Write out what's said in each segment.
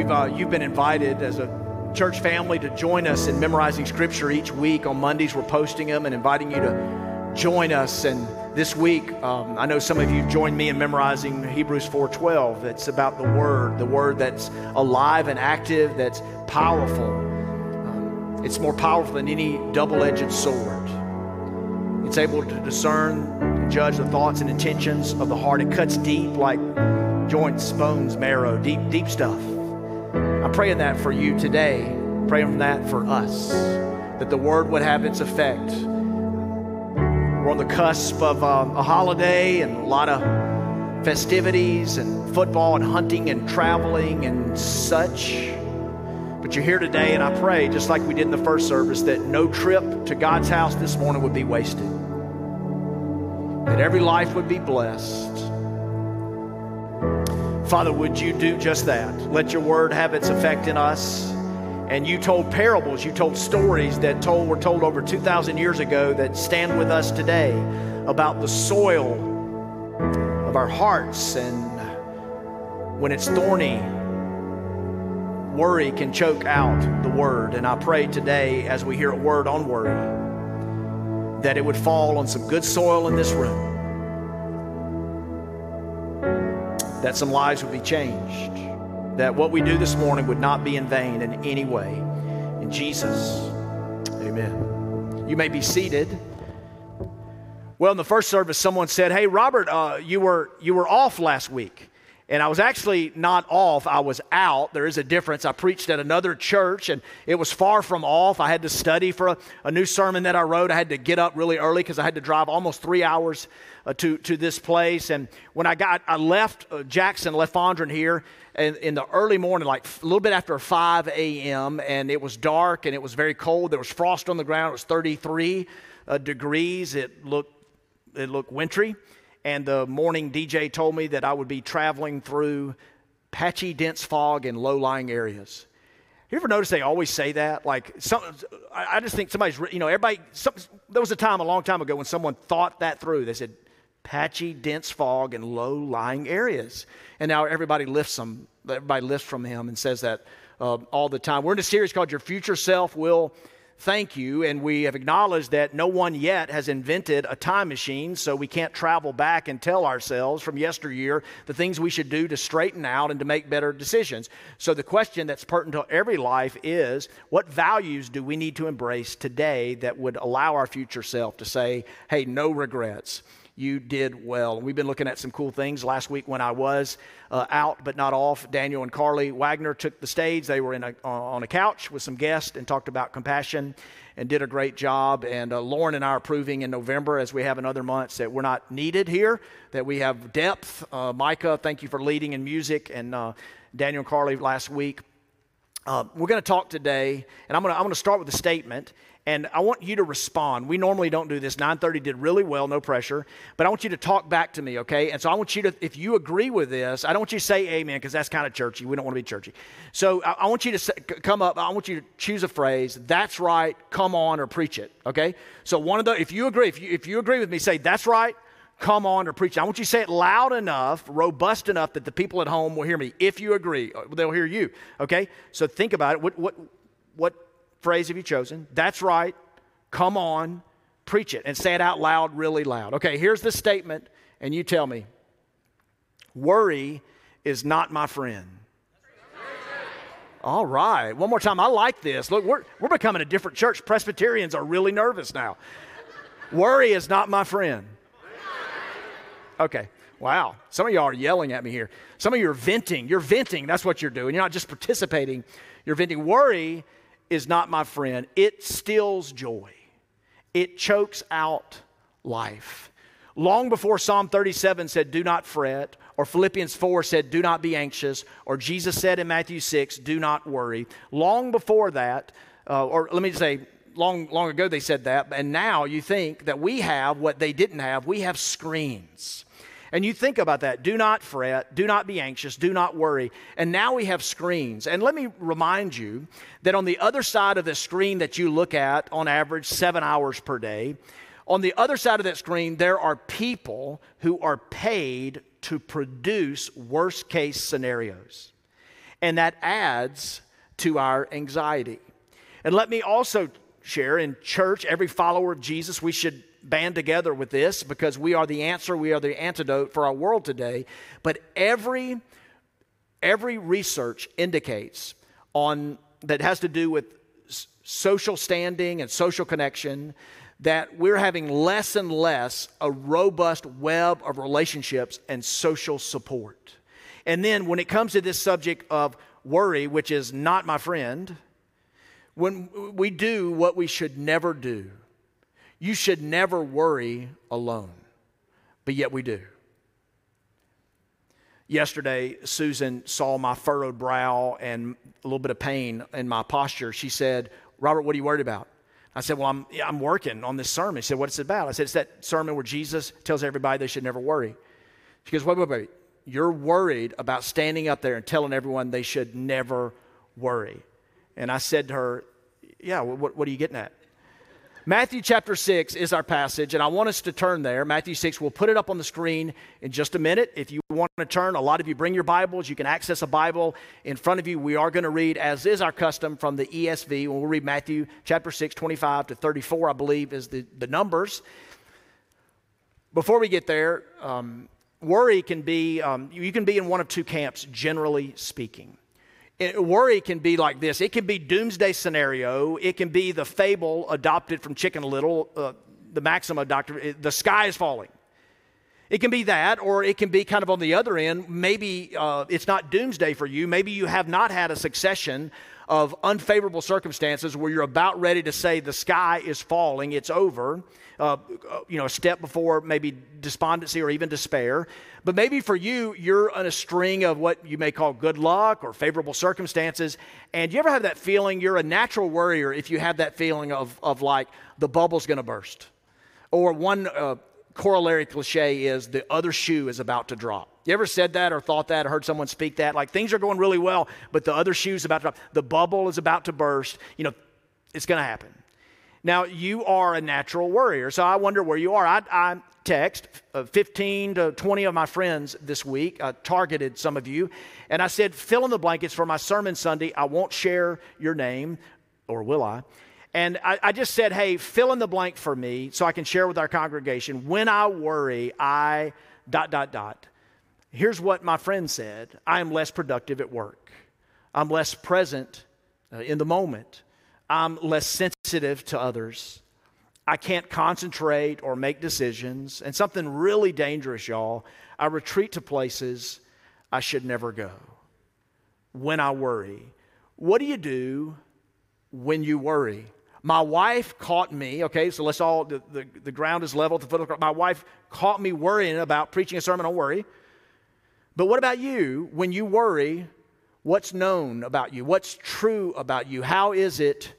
We've, uh, you've been invited as a church family to join us in memorizing scripture each week. On Mondays, we're posting them and inviting you to join us. And this week, um, I know some of you joined me in memorizing Hebrews 4:12. It's about the Word, the Word that's alive and active, that's powerful. Um, it's more powerful than any double-edged sword. It's able to discern and judge the thoughts and intentions of the heart. It cuts deep like joints, bones, marrow, deep, deep stuff. I'm praying that for you today, praying that for us, that the word would have its effect. We're on the cusp of um, a holiday and a lot of festivities and football and hunting and traveling and such. But you're here today, and I pray, just like we did in the first service, that no trip to God's house this morning would be wasted. That every life would be blessed Father, would you do just that? Let your word have its effect in us. And you told parables, you told stories that told, were told over 2,000 years ago that stand with us today about the soil of our hearts. And when it's thorny, worry can choke out the word. And I pray today, as we hear a word on worry, that it would fall on some good soil in this room that some lives would be changed, that what we do this morning would not be in vain in any way. In Jesus, amen. You may be seated. Well, in the first service, someone said, "Hey, Robert, uh, you were you were off last week." And I was actually not off, I was out. There is a difference. I preached at another church and it was far from off. I had to study for a, a new sermon that I wrote. I had to get up really early because I had to drive almost three hours uh, to, to this place. And when I got, I left uh, Jackson, left Fondren here in, in the early morning, like a little bit after 5 a.m., and it was dark and it was very cold. There was frost on the ground. It was 33 uh, degrees. It looked, it looked wintry and the morning DJ told me that I would be traveling through patchy, dense fog in low lying areas. You ever notice they always say that? Like, some, I just think somebody's, you know, everybody, some, there was a time a long time ago when someone thought that through. They said, patchy, dense fog in low lying areas. And now everybody lifts them, everybody lifts from him and says that uh, all the time. We're in a series called Your Future Self Will thank you. And we have acknowledged that no one yet has invented a time machine, so we can't travel back and tell ourselves from yesteryear the things we should do to straighten out and to make better decisions. So the question that's pertinent to every life is what values do we need to embrace today that would allow our future self to say, hey, no regrets? You did well. We've been looking at some cool things. Last week, when I was uh, out but not off, Daniel and Carly Wagner took the stage. They were in a, on a couch with some guests and talked about compassion and did a great job. And uh, Lauren and I are proving in November, as we have in other months, that we're not needed here, that we have depth. Uh, Micah, thank you for leading in music, and uh, Daniel and Carly last week. Uh, we're going to talk today, and I'm going to start with a statement, and I want you to respond. We normally don't do this. 9:30 did really well, no pressure, but I want you to talk back to me, okay? And so I want you to, if you agree with this, I don't want you to say amen because that's kind of churchy. We don't want to be churchy. So I, I want you to say, come up. I want you to choose a phrase. That's right. Come on, or preach it. Okay. So one of the, if you agree, if you if you agree with me, say that's right. Come on or preach. It. I want you to say it loud enough, robust enough that the people at home will hear me. If you agree, uh, they'll hear you. Okay. So think about it. What what what phrase have you chosen? That's right. Come on, preach it and say it out loud, really loud. Okay, here's the statement, and you tell me worry is not my friend. All right, one more time. I like this. Look, we're, we're becoming a different church. Presbyterians are really nervous now. Worry is not my friend. Okay, wow. Some of y'all are yelling at me here. Some of you are venting. You're venting. That's what you're doing. You're not just participating, you're venting. Worry is not my friend. It steals joy, it chokes out life. Long before Psalm 37 said, Do not fret, or Philippians 4 said, Do not be anxious, or Jesus said in Matthew 6, Do not worry. Long before that, uh, or let me say, long, long ago they said that, and now you think that we have what they didn't have. We have screens. And you think about that. Do not fret. Do not be anxious. Do not worry. And now we have screens. And let me remind you that on the other side of the screen that you look at, on average, seven hours per day, on the other side of that screen, there are people who are paid to produce worst case scenarios. And that adds to our anxiety. And let me also share in church, every follower of Jesus, we should band together with this because we are the answer, we are the antidote for our world today. But every every research indicates on that has to do with social standing and social connection that we're having less and less a robust web of relationships and social support. And then when it comes to this subject of worry, which is not my friend, when we do what we should never do, you should never worry alone, but yet we do. Yesterday, Susan saw my furrowed brow and a little bit of pain in my posture. She said, Robert, what are you worried about? I said, Well, I'm, I'm working on this sermon. She said, What's it about? I said, It's that sermon where Jesus tells everybody they should never worry. She goes, Wait, wait, wait. You're worried about standing up there and telling everyone they should never worry. And I said to her, Yeah, what, what are you getting at? Matthew chapter 6 is our passage, and I want us to turn there. Matthew 6, we'll put it up on the screen in just a minute. If you want to turn, a lot of you bring your Bibles. You can access a Bible in front of you. We are going to read, as is our custom, from the ESV. We'll read Matthew chapter 6, 25 to 34, I believe, is the, the numbers. Before we get there, um, worry can be, um, you can be in one of two camps, generally speaking. It, worry can be like this it can be doomsday scenario, it can be the fable adopted from Chicken Little, uh, the Maxima doctor, the sky is falling. It can be that, or it can be kind of on the other end. Maybe uh, it's not doomsday for you. Maybe you have not had a succession of unfavorable circumstances where you're about ready to say the sky is falling, it's over uh, you know, a step before maybe despondency or even despair. But maybe for you, you're on a string of what you may call good luck or favorable circumstances. And you ever have that feeling? You're a natural worrier if you have that feeling of, of like the bubble's going to burst. Or one uh, corollary cliche is the other shoe is about to drop. You ever said that or thought that or heard someone speak that? Like things are going really well, but the other shoe's about to drop. The bubble is about to burst. You know, it's going to happen. Now, you are a natural worrier, so I wonder where you are. I, I text uh, 15 to 20 of my friends this week, targeted some of you, and I said, fill in the blankets for my sermon Sunday. I won't share your name, or will I? And I, I, just said, hey, fill in the blank for me so I can share with our congregation. When I worry, I dot, dot, dot. Here's what my friend said I am less productive at work, I'm less present uh, in the moment. I'm less sensitive to others. I can't concentrate or make decisions. And something really dangerous, y'all, I retreat to places I should never go when I worry. What do you do when you worry? My wife caught me, okay, so let's all, the, the, the ground is level at the foot of the. My wife caught me worrying about preaching a sermon on worry. But what about you when you worry? What's known about you? What's true about you? How is it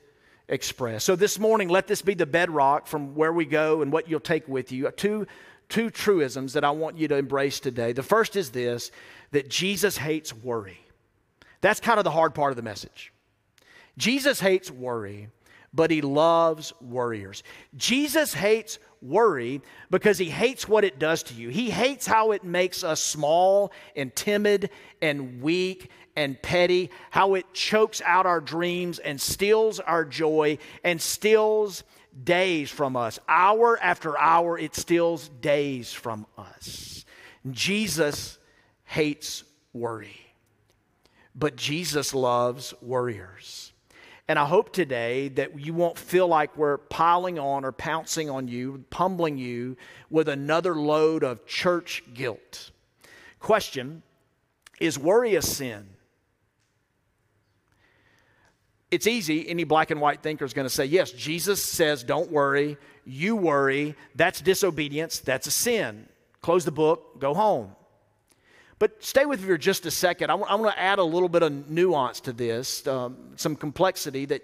expressed? So this morning, let this be the bedrock from where we go and what you'll take with you. Two, two truisms that I want you to embrace today. The first is this that Jesus hates worry. That's kind of the hard part of the message. Jesus hates worry, but he loves worriers. Jesus hates worry because he hates what it does to you. He hates how it makes us small and timid and weak and petty, how it chokes out our dreams and steals our joy and steals days from us. Hour after hour, it steals days from us. Jesus hates worry, but Jesus loves worriers. And I hope today that you won't feel like we're piling on or pouncing on you, pummeling you with another load of church guilt. Question Is worry a sin? it's easy. Any black and white thinker is going to say, yes, Jesus says, don't worry. You worry. That's disobedience. That's a sin. Close the book, go home. But stay with me for just a second. I, w- I want to add a little bit of nuance to this, um, some complexity that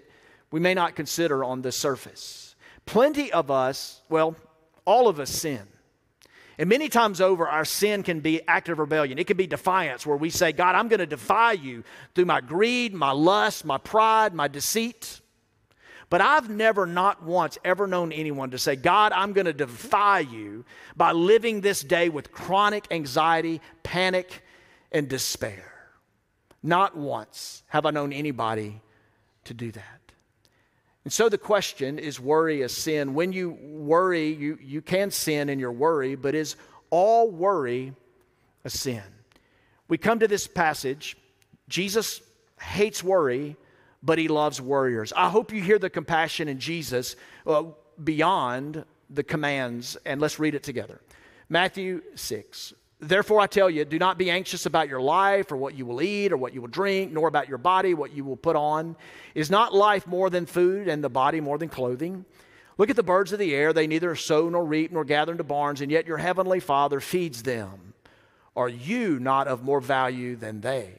we may not consider on the surface. Plenty of us, well, all of us sin. And many times over, our sin can be active rebellion. It can be defiance, where we say, God, I'm going to defy you through my greed, my lust, my pride, my deceit. But I've never, not once, ever known anyone to say, God, I'm going to defy you by living this day with chronic anxiety, panic, and despair. Not once have I known anybody to do that. And so the question is worry a sin? When you worry, you, you can sin in your worry, but is all worry a sin? We come to this passage. Jesus hates worry, but he loves warriors. I hope you hear the compassion in Jesus uh, beyond the commands, and let's read it together. Matthew 6. Therefore, I tell you, do not be anxious about your life or what you will eat or what you will drink, nor about your body, what you will put on. Is not life more than food and the body more than clothing? Look at the birds of the air. They neither sow nor reap nor gather into barns, and yet your heavenly Father feeds them. Are you not of more value than they?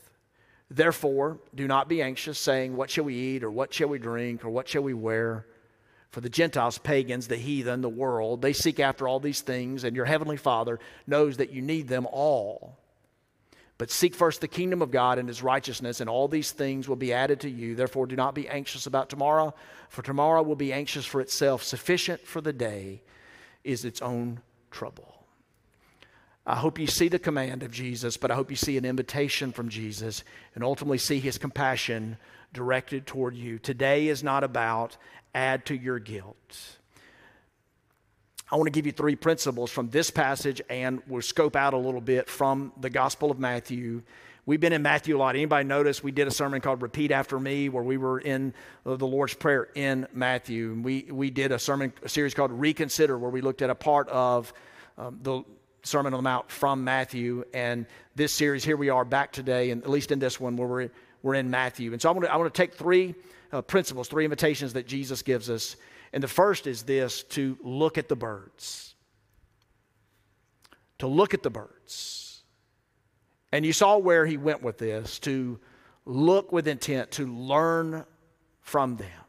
Therefore, do not be anxious, saying, What shall we eat, or what shall we drink, or what shall we wear? For the Gentiles, pagans, the heathen, the world, they seek after all these things, and your heavenly Father knows that you need them all. But seek first the kingdom of God and his righteousness, and all these things will be added to you. Therefore, do not be anxious about tomorrow, for tomorrow will be anxious for itself. Sufficient for the day is its own trouble. I hope you see the command of Jesus, but I hope you see an invitation from Jesus and ultimately see his compassion directed toward you. Today is not about add to your guilt. I want to give you three principles from this passage and we'll scope out a little bit from the Gospel of Matthew. We've been in Matthew a lot. Anybody notice we did a sermon called Repeat After Me where we were in the Lord's Prayer in Matthew. We, we did a sermon a series called Reconsider where we looked at a part of um, the Sermon on the Mount from Matthew. And this series, here we are back today, and at least in this one where we're, we're in Matthew. And so I want to, I want to take three uh, principles, three invitations that Jesus gives us. And the first is this to look at the birds. To look at the birds. And you saw where he went with this to look with intent, to learn from them.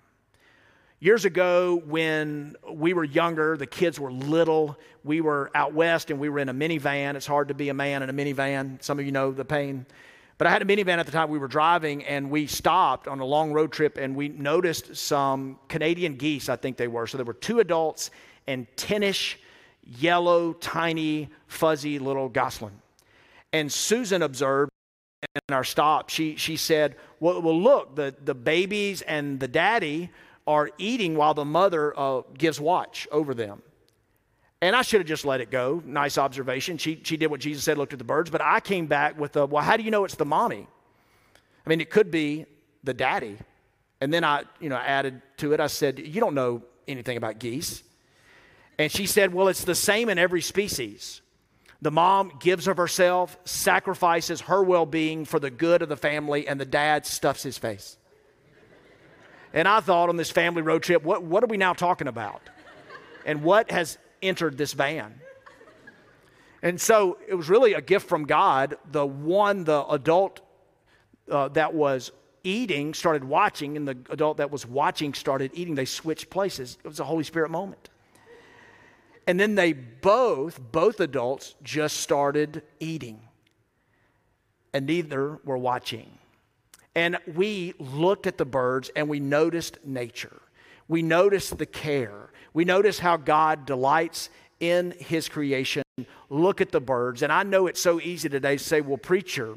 Years ago, when we were younger, the kids were little, we were out west and we were in a minivan. It's hard to be a man in a minivan. Some of you know the pain. But I had a minivan at the time we were driving, and we stopped on a long road trip and we noticed some Canadian geese, I think they were. So there were two adults and 10 ish yellow, tiny, fuzzy little gosling. And Susan observed in our stop, she, she said, well, well, look, the, the babies and the daddy are eating while the mother uh, gives watch over them. And I should have just let it go. Nice observation. She, she did what Jesus said, looked at the birds. But I came back with, a, well, how do you know it's the mommy? I mean, it could be the daddy. And then I, you know, added to it, I said, you don't know anything about geese. And she said, well, it's the same in every species. The mom gives of herself, sacrifices her well being for the good of the family, and the dad stuffs his face. And I thought on this family road trip, what, what are we now talking about? And what has entered this van? And so it was really a gift from God. The one, the adult uh, that was eating started watching, and the adult that was watching started eating. They switched places. It was a Holy Spirit moment. And then they both, both adults, just started eating. And neither were watching. And we looked at the birds and we noticed nature. We noticed the care. We noticed how God delights in his creation. Look at the birds. And I know it's so easy today to say, well, preacher,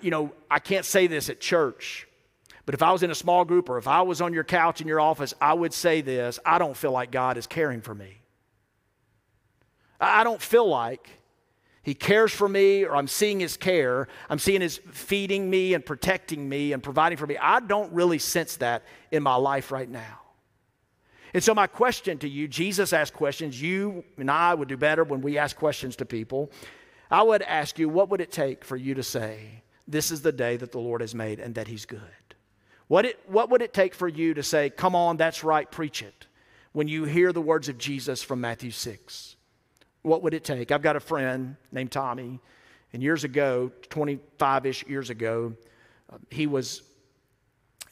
you know, I can't say this at church. But if I was in a small group or if I was on your couch in your office, I would say this I don't feel like God is caring for me. I don't feel like he cares for me, or I'm seeing His care. I'm seeing His feeding me and protecting me and providing for me. I don't really sense that in my life right now. And so, my question to you Jesus asked questions. You and I would do better when we ask questions to people. I would ask you, what would it take for you to say, This is the day that the Lord has made and that He's good? What, it, what would it take for you to say, Come on, that's right, preach it, when you hear the words of Jesus from Matthew 6? What would it take? I've got a friend named Tommy, and years ago, 25 ish years ago, uh, he was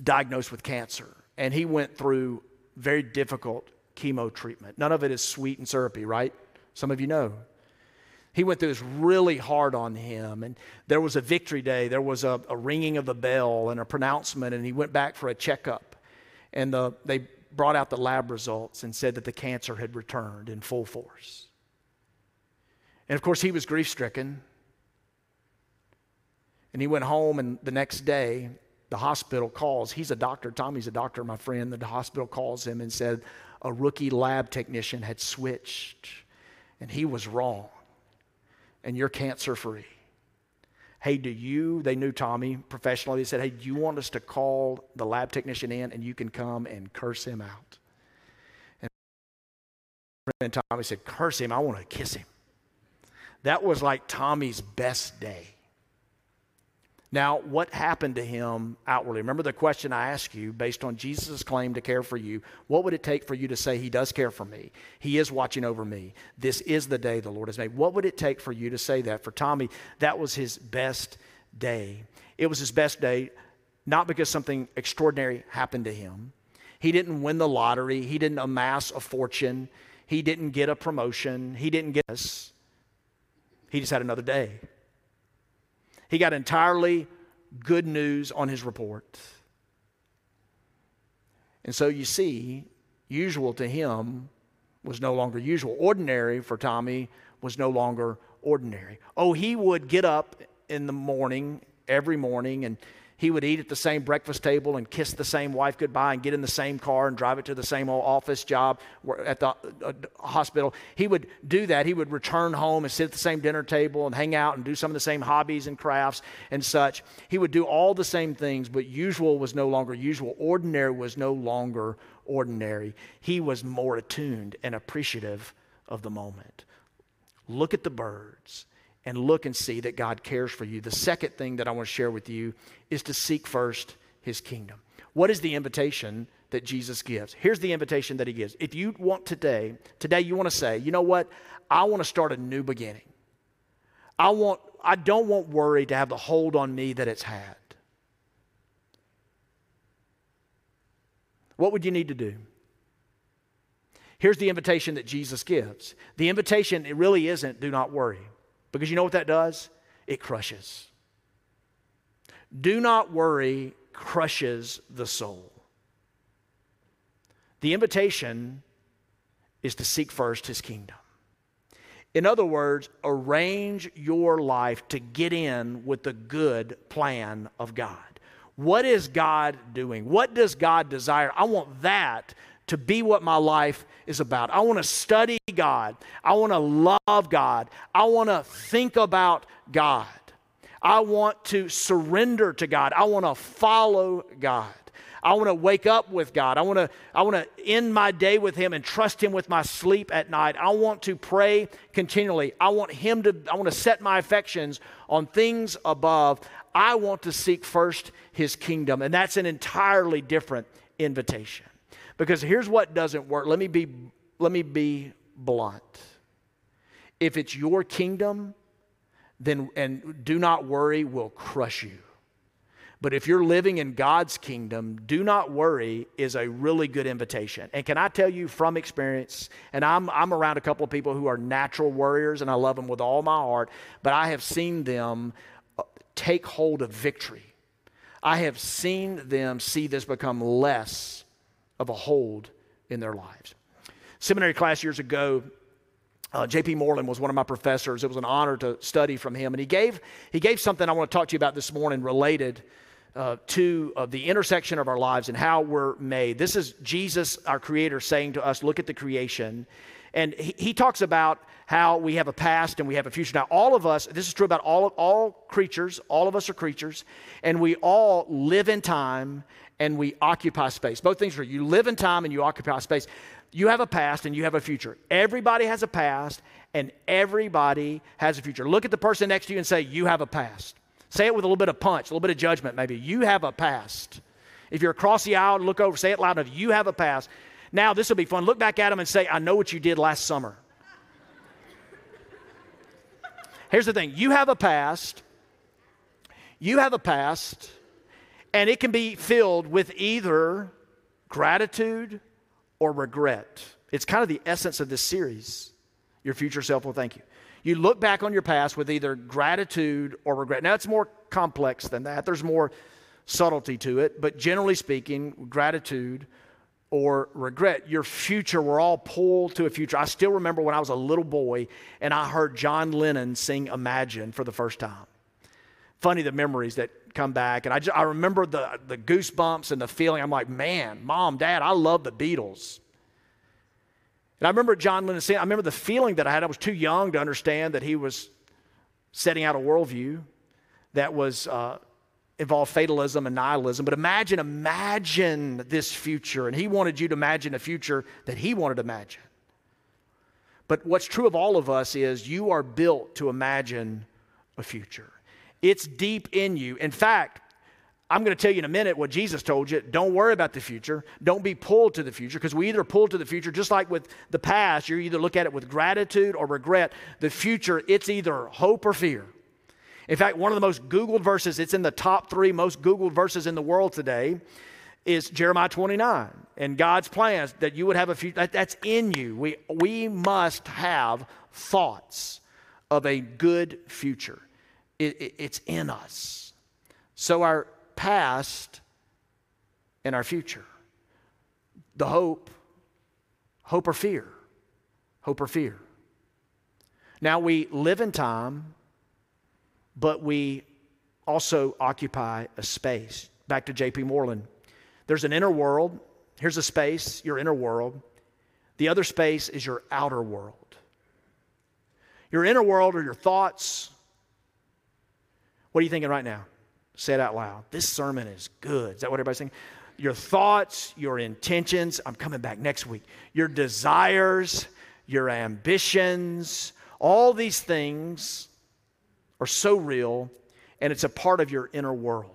diagnosed with cancer. and he went through very difficult chemo treatment. None of it is sweet and syrupy, right? Some of you know. He went through this really hard on him, and there was a victory day. There was a, a ringing of the bell and a pronouncement, and he went back for a checkup. And the, they brought out the lab results and said that the cancer had returned in full force. And of course, he was grief stricken. And he went home, and the next day, the hospital calls. He's a doctor. Tommy's a doctor, my friend. The hospital calls him and said a rookie lab technician had switched, and he was wrong, and you're cancer free. Hey, do you, they knew Tommy professionally, they said, Hey, do you want us to call the lab technician in and you can come and curse him out? And Tommy said, Curse him, I want to kiss him. That was like Tommy's best day. Now, what happened to him outwardly? Remember the question I asked you based on Jesus' claim to care for you. What would it take for you to say, He does care for me? He is watching over me. This is the day the Lord has made. What would it take for you to say that? For Tommy, that was his best day. It was his best day not because something extraordinary happened to him. He didn't win the lottery, he didn't amass a fortune, he didn't get a promotion, he didn't get this. He just had another day. He got entirely good news on his report. And so you see, usual to him was no longer usual. Ordinary for Tommy was no longer ordinary. Oh, he would get up in the morning, every morning, and he would eat at the same breakfast table and kiss the same wife goodbye and get in the same car and drive it to the same old office job at the uh, hospital. He would do that. He would return home and sit at the same dinner table and hang out and do some of the same hobbies and crafts and such. He would do all the same things, but usual was no longer usual. Ordinary was no longer ordinary. He was more attuned and appreciative of the moment. Look at the birds and look and see that God cares for you. The second thing that I want to share with you is to seek first his kingdom. What is the invitation that Jesus gives? Here's the invitation that he gives. If you want today, today you want to say, you know what? I want to start a new beginning. I want I don't want worry to have the hold on me that it's had. What would you need to do? Here's the invitation that Jesus gives. The invitation, it really isn't do not worry. Because you know what that does? It crushes. Do not worry crushes the soul. The invitation is to seek first his kingdom. In other words, arrange your life to get in with the good plan of God. What is God doing? What does God desire? I want that to be what my life is about. I want to study God. I want to love God. I want to think about God. I want to surrender to God. I want to follow God. I want to wake up with God. I want to I want to end my day with him and trust him with my sleep at night. I want to pray continually. I want him to I want to set my affections on things above. I want to seek first his kingdom, and that's an entirely different invitation. Because here's what doesn't work. Let me be, let me be blunt. If it's your kingdom, then and do not worry will crush you. But if you're living in God's kingdom, do not worry is a really good invitation. And can I tell you from experience, and I'm, I'm around a couple of people who are natural warriors and I love them with all my heart, but I have seen them uh, take hold of victory. I have seen them see this become less of a hold in their lives. Seminary class years ago, uh, J.P. Moreland was one of my professors. It was an honor to study from him. And he gave, he gave something I want to talk to you about this morning related uh, to uh, the intersection of our lives and how we're made. This is Jesus, our Creator, saying to us, Look at the creation. And he, he talks about how we have a past and we have a future. Now, all of us, this is true about all, all creatures, all of us are creatures, and we all live in time and we occupy space. Both things are you live in time and you occupy space. You have a past and you have a future. Everybody has a past and everybody has a future. Look at the person next to you and say, You have a past. Say it with a little bit of punch, a little bit of judgment, maybe. You have a past. If you're across the aisle, look over, say it loud enough. You have a past. Now, this will be fun. Look back at them and say, I know what you did last summer. Here's the thing you have a past. You have a past and it can be filled with either gratitude or regret. It's kind of the essence of this series. Your future self will thank you. You look back on your past with either gratitude or regret. Now, it's more complex than that, there's more subtlety to it, but generally speaking, gratitude or regret. Your future, we're all pulled to a future. I still remember when I was a little boy and I heard John Lennon sing Imagine for the first time. Funny the memories that come back. And I, just, I remember the, the goosebumps and the feeling. I'm like, man, mom, dad, I love the Beatles. And I remember John Lennon saying, I remember the feeling that I had. I was too young to understand that he was setting out a worldview that was uh, involved fatalism and nihilism. But imagine, imagine this future. And he wanted you to imagine a future that he wanted to imagine. But what's true of all of us is you are built to imagine a future. It's deep in you. In fact, I'm going to tell you in a minute what Jesus told you. Don't worry about the future. Don't be pulled to the future because we either pull to the future, just like with the past, you either look at it with gratitude or regret. The future, it's either hope or fear. In fact, one of the most Googled verses, it's in the top three most Googled verses in the world today, is Jeremiah 29 and God's plans that you would have a future. That, that's in you. We, we must have thoughts of a good future. It, it, it's in us. So our past and our future. The hope, hope or fear, hope or fear. Now we live in time, but we also occupy a space. Back to J.P. Moreland. There's an inner world. Here's a space, your inner world. The other space is your outer world. Your inner world are your thoughts, what are you thinking right now? Say it out loud. This sermon is good. Is that what everybody's saying? Your thoughts, your intentions. I'm coming back next week. Your desires, your ambitions, all these things are so real, and it's a part of your inner world.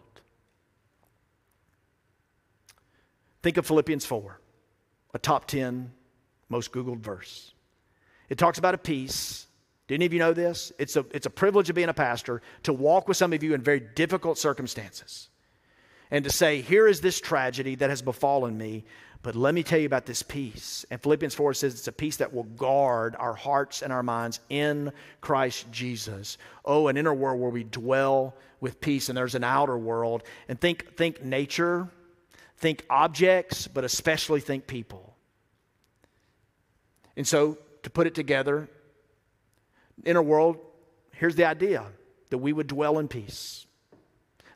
Think of Philippians 4, a top 10 most Googled verse. It talks about a peace do any of you know this? It's a, it's a privilege of being a pastor to walk with some of you in very difficult circumstances and to say, here is this tragedy that has befallen me, but let me tell you about this peace. And Philippians 4 says it's a peace that will guard our hearts and our minds in Christ Jesus. Oh, an inner world where we dwell with peace, and there's an outer world. And think, think nature, think objects, but especially think people. And so, to put it together, inner world, here's the idea that we would dwell in peace.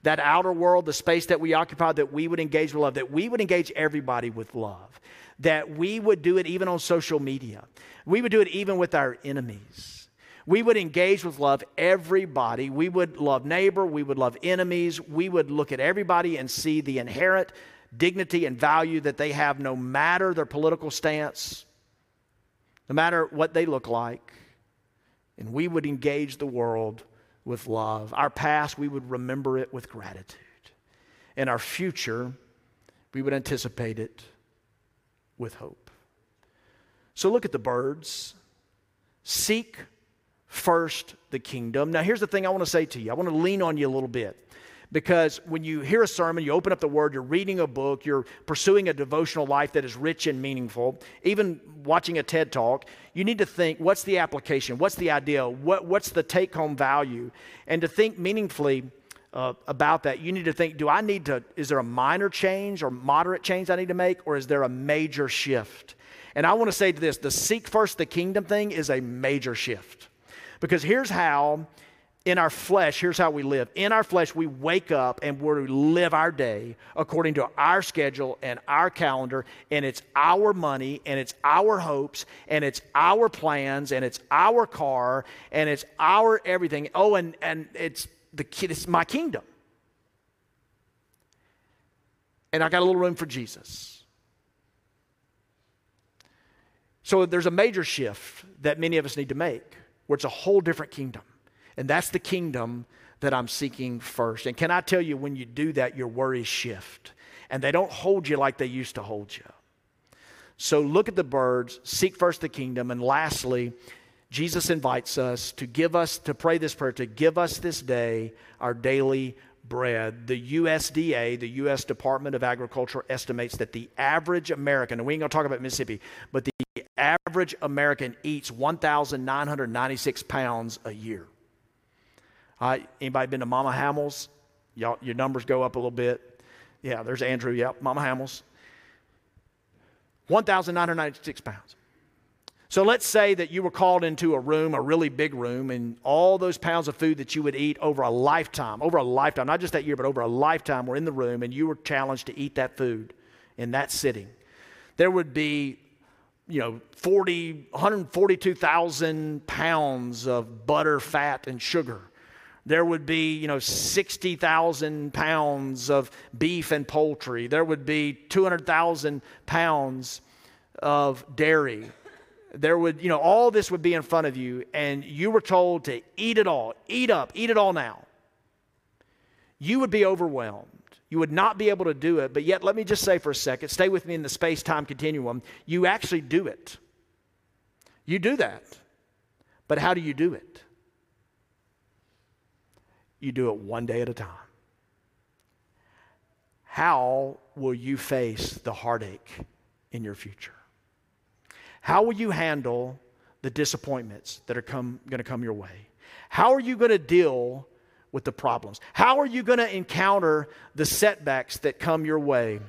That outer world, the space that we occupy, that we would engage with love, that we would engage everybody with love, that we would do it even on social media. We would do it even with our enemies. We would engage with love everybody. We would love neighbor. We would love enemies. We would look at everybody and see the inherent dignity and value that they have no matter their political stance, no matter what they look like and we would engage the world with love. Our past, we would remember it with gratitude. And our future, we would anticipate it with hope. So look at the birds. Seek first the kingdom. Now, here's the thing I want to say to you I want to lean on you a little bit because when you hear a sermon, you open up the word, you're reading a book, you're pursuing a devotional life that is rich and meaningful, even watching a TED talk, you need to think what's the application? What's the idea? What, what's the take home value? And to think meaningfully uh, about that, you need to think do I need to, is there a minor change or moderate change I need to make, or is there a major shift? And I want to say to this the seek first the kingdom thing is a major shift. Because here's how in our flesh, here's how we live. In our flesh, we wake up and we live our day according to our schedule and our calendar, and it's our money, and it's our hopes, and it's our plans, and it's our car, and it's our everything. Oh, and, and it's the it's my kingdom. And I got a little room for Jesus. So there's a major shift that many of us need to make where it's a whole different kingdom. And that's the kingdom that I'm seeking first. And can I tell you, when you do that, your worries shift. And they don't hold you like they used to hold you. So look at the birds, seek first the kingdom. And lastly, Jesus invites us to give us, to pray this prayer, to give us this day our daily bread. The USDA, the U.S. Department of Agriculture, estimates that the average American, and we ain't gonna talk about Mississippi, but the average American eats 1,996 pounds a year. Uh, anybody been to Mama Hamil's? Y'all, your numbers go up a little bit. Yeah, there's Andrew. Yep, Mama Hamil's. 1,996 pounds. So let's say that you were called into a room, a really big room, and all those pounds of food that you would eat over a lifetime, over a lifetime, not just that year, but over a lifetime, were in the room, and you were challenged to eat that food in that sitting. There would be, you know, 40, 142,000 pounds of butter, fat, and sugar. There would be, you know, 60,000 pounds of beef and poultry. There would be 200,000 pounds of dairy there would, you know, all this would be in front of you, and you were told to eat it all, eat up, eat it all now. You would be overwhelmed. You would not be able to do it, but yet, let me just say for a second, stay with me in the space time continuum. You actually do it. You do that. But how do you do it? You do it one day at a time. How will you face the heartache in your future? How will you handle the disappointments that are come, going to come your way? How are you going to deal with the problems? How are you going to encounter the setbacks that come your way?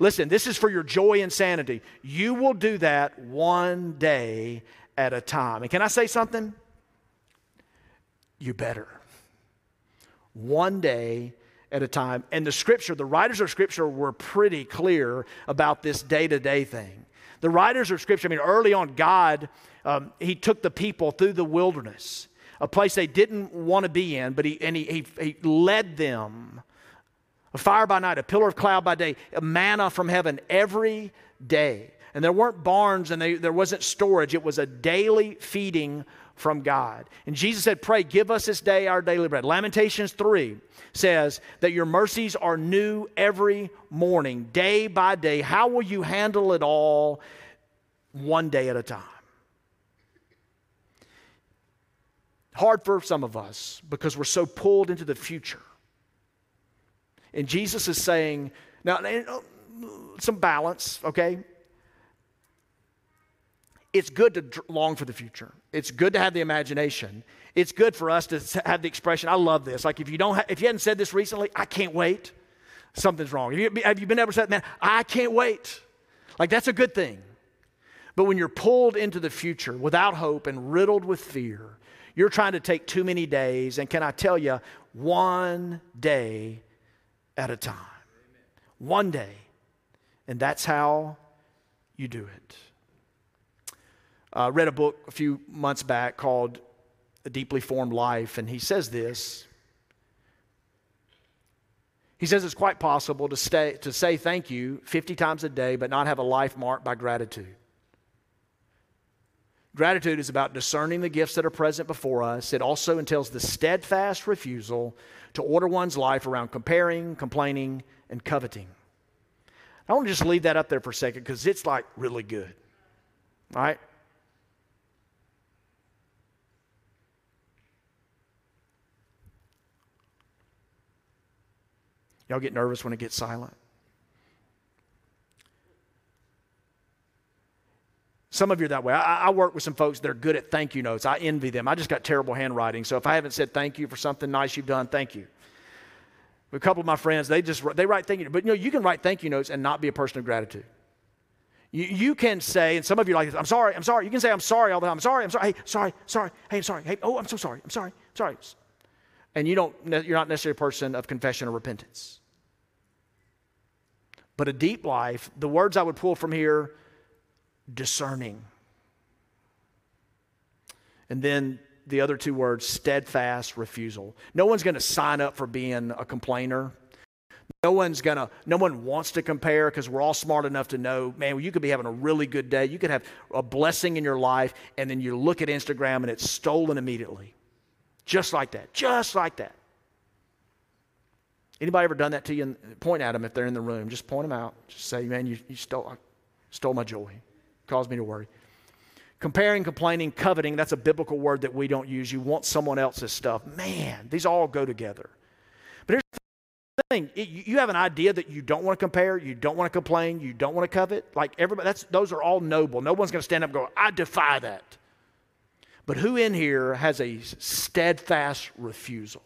Listen, this is for your joy and sanity. You will do that one day at a time. And can I say something? You better. One day at a time. And the scripture, the writers of scripture were pretty clear about this day to day thing. The writers of Scripture, I mean, early on, God, um, He took the people through the wilderness, a place they didn't want to be in, but He, and he, he, he led them. A fire by night, a pillar of cloud by day, a manna from heaven every day. And there weren't barns and they, there wasn't storage. It was a daily feeding from God. And Jesus said, Pray, give us this day our daily bread. Lamentations 3 says that your mercies are new every morning, day by day. How will you handle it all one day at a time? Hard for some of us because we're so pulled into the future. And Jesus is saying, now, uh, some balance, okay? It's good to long for the future. It's good to have the imagination it's good for us to have the expression, I love this. Like if you don't, ha- if you hadn't said this recently, I can't wait. Something's wrong. Have you, have you been to say, man, I can't wait? Like that's a good thing. But when you're pulled into the future without hope and riddled with fear, you're trying to take too many days. And can I tell you, one day at a time. One day. And that's how you do it. Uh, read a book a few months back called a deeply formed life. And he says this. He says it's quite possible to, stay, to say thank you 50 times a day, but not have a life marked by gratitude. Gratitude is about discerning the gifts that are present before us. It also entails the steadfast refusal to order one's life around comparing, complaining, and coveting. I want to just leave that up there for a second because it's like really good. All right? Y'all get nervous when it gets silent? Some of you are that way. I, I, work with some folks that are good at thank you notes. I envy them. I just got terrible handwriting. So if I haven't said thank you for something nice you've done, thank you. A couple of my friends, they just they write thank you. But you know, you can write thank you notes and not be a person of gratitude. You, you can say, and some of you are like, I'm sorry, I'm sorry. You can say, I'm sorry all the time. I'm sorry, I'm sorry. Hey, sorry, sorry. Hey, I'm sorry. Hey, oh, I'm so sorry. I'm sorry. Sorry and you don't, you're not necessarily a person of confession or repentance. But a deep life, the words I would pull from here discerning. And then the other two words steadfast refusal. No one's going to sign up for being a complainer. No one's going to, no one wants to compare because we're all smart enough to know, man, you could be having a really good day. You could have a blessing in your life, and then you look at Instagram and it's stolen immediately. Just like that. Just like that. Anybody ever done that to you? Point at them if they're in the room. Just point them out. Just say, man, you, you stole, stole my joy. Caused me to worry. Comparing, complaining, coveting, that's a biblical word that we don't use. You want someone else's stuff. Man, these all go together. But here's the thing. It, you have an idea that you don't want to compare, you don't want to complain, you don't want to covet. Like everybody, that's, those are all noble. No one's going to stand up and go, I defy that. But who in here has a steadfast refusal?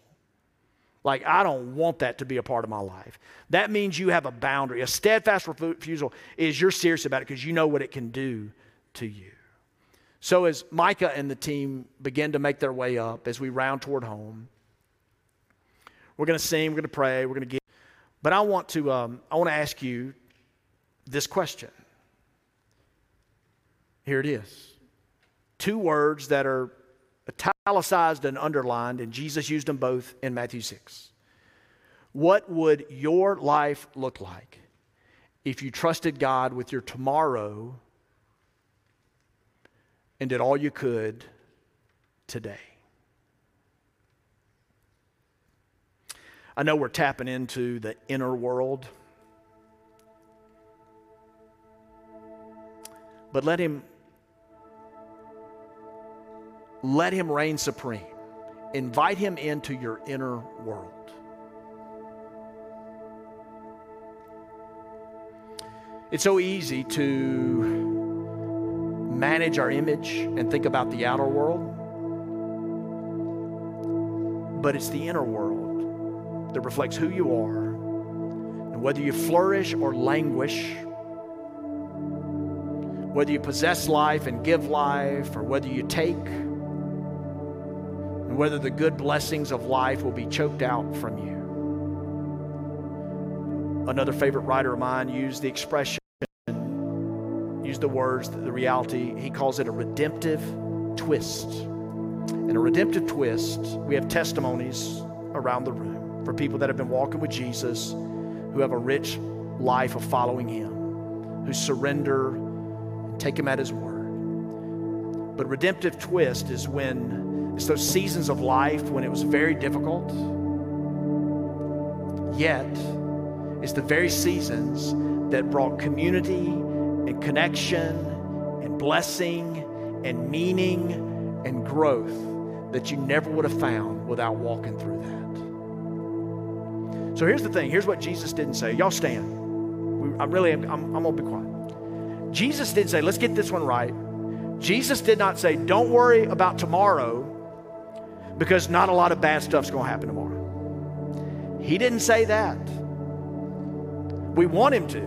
Like, I don't want that to be a part of my life. That means you have a boundary. A steadfast refusal is you're serious about it because you know what it can do to you. So, as Micah and the team begin to make their way up, as we round toward home, we're going to sing, we're going to pray, we're going to give. But I want to, um, I want to ask you this question. Here it is. Two words that are italicized and underlined, and Jesus used them both in Matthew 6. What would your life look like if you trusted God with your tomorrow and did all you could today? I know we're tapping into the inner world, but let Him let Him reign supreme. Invite Him into your inner world. It's so easy to manage our image and think about the outer world, but it's the inner world that reflects who you are and whether you flourish or languish whether you possess life and give life, or whether you take whether the good blessings of life will be choked out from you. Another favorite writer of mine used the expression, used the words, the reality, he calls it a redemptive twist. And a redemptive twist, we have testimonies around the room for people that have been walking with Jesus, who have a rich life of following him, who surrender and take him at his word. But redemptive twist is when it's those seasons of life when it was very difficult. Yet, it's the very seasons that brought community and connection and blessing and meaning and growth that you never would have found without walking through that. So here's the thing. Here's what Jesus didn't say. Y'all stand. I'm really, I'm, I'm going to be quiet. Jesus didn't say, let's get this one right. Jesus did not say, don't worry about tomorrow because not a lot of bad stuff's going to happen tomorrow. He didn't say that. We want him to.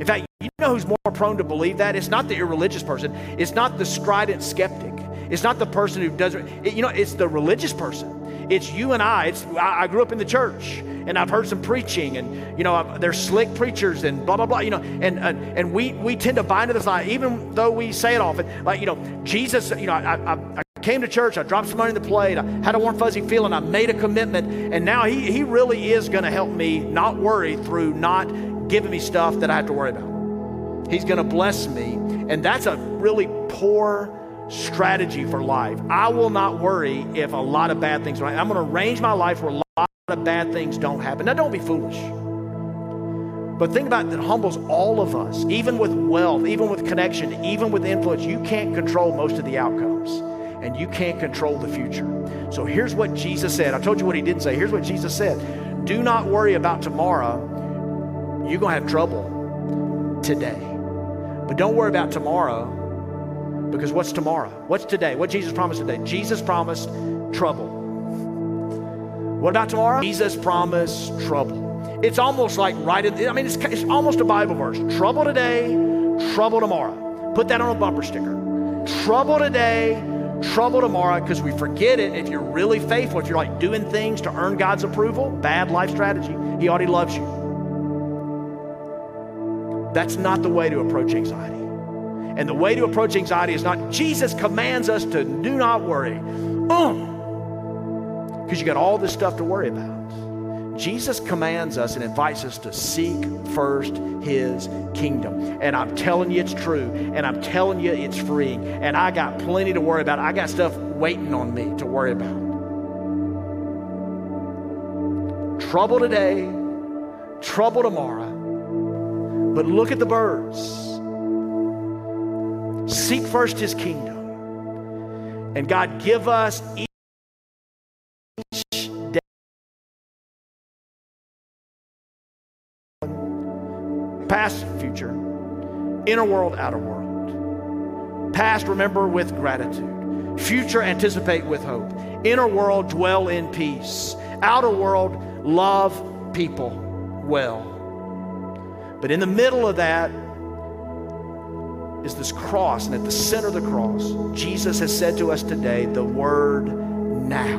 In fact, you know who's more prone to believe that? It's not the irreligious person. It's not the strident skeptic. It's not the person who doesn't, it, you know, it's the religious person. It's you and I. It's I, I, grew up in the church, and I've heard some preaching, and you know, I've, they're slick preachers, and blah blah blah. You know, and and, and we we tend to buy into this lie, even though we say it often. Like you know, Jesus. You know, I, I, I came to church, I dropped some money in the plate, I had a warm, fuzzy feeling, I made a commitment, and now he, he really is going to help me not worry through not giving me stuff that I have to worry about. He's going to bless me, and that's a really poor strategy for life. I will not worry if a lot of bad things are I'm going to arrange my life where a lot of bad things don't happen. Now, don't be foolish. But think about that humbles all of us, even with wealth, even with connection, even with influence. You can't control most of the outcomes and you can't control the future. So here's what Jesus said. I told you what he didn't say. Here's what Jesus said Do not worry about tomorrow. You're going to have trouble today. But don't worry about tomorrow because what's tomorrow? What's today? What Jesus promised today? Jesus promised trouble. What about tomorrow? Jesus promised trouble. It's almost like right I mean, it's, it's almost a Bible verse. Trouble today, trouble tomorrow. Put that on a bumper sticker. Trouble today, trouble tomorrow because we forget it. If you're really faithful, if you're like doing things to earn God's approval, bad life strategy. He already loves you. That's not the way to approach anxiety. And the way to approach anxiety is not, Jesus commands us to do not worry. Because um, you got all this stuff to worry about. Jesus commands us and invites us to seek first his kingdom. And I'm telling you it's true. And I'm telling you it's freeing. And I got plenty to worry about. I got stuff waiting on me to worry about. Trouble today, trouble tomorrow. But look at the birds. Seek first his kingdom. And God, give us past, future, inner world, outer world. Past, remember with gratitude. Future, anticipate with hope. Inner world, dwell in peace. Outer world, love people well. But in the middle of that is this cross, and at the center of the cross, Jesus has said to us today the word now.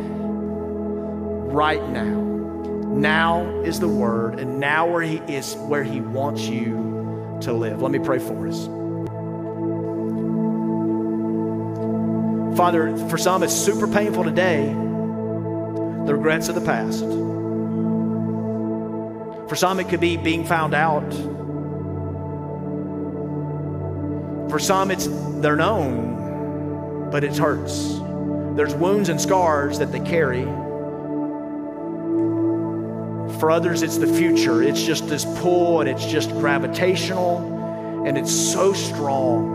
Right now. Now is the word, and now where he is where he wants you to live. Let me pray for us. Father, for some it's super painful today, the regrets of the past. For some, it could be being found out. For some, it's they're known, but it hurts. There's wounds and scars that they carry. For others, it's the future. It's just this pull and it's just gravitational and it's so strong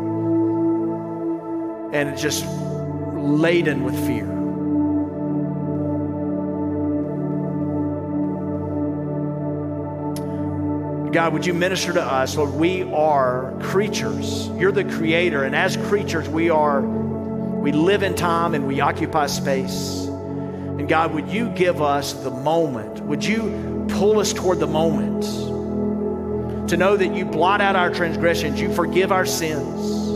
and it's just laden with fear. God, would you minister to us? Lord, we are creatures. You're the creator, and as creatures, we are, we live in time and we occupy space. And God, would you give us the moment? Would you pull us toward the moment to know that you blot out our transgressions, you forgive our sins,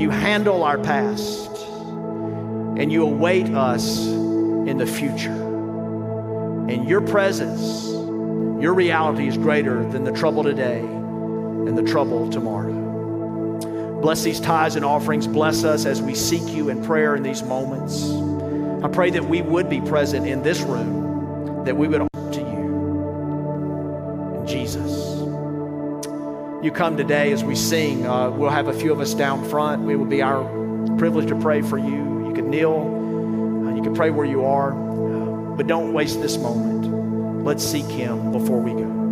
you handle our past, and you await us in the future. And your presence, your reality is greater than the trouble today and the trouble tomorrow. Bless these tithes and offerings. Bless us as we seek you in prayer in these moments. I pray that we would be present in this room, that we would offer to you. Jesus. You come today as we sing. Uh, we'll have a few of us down front. It will be our privilege to pray for you. You can kneel, uh, you can pray where you are, uh, but don't waste this moment. Let's seek Him before we go.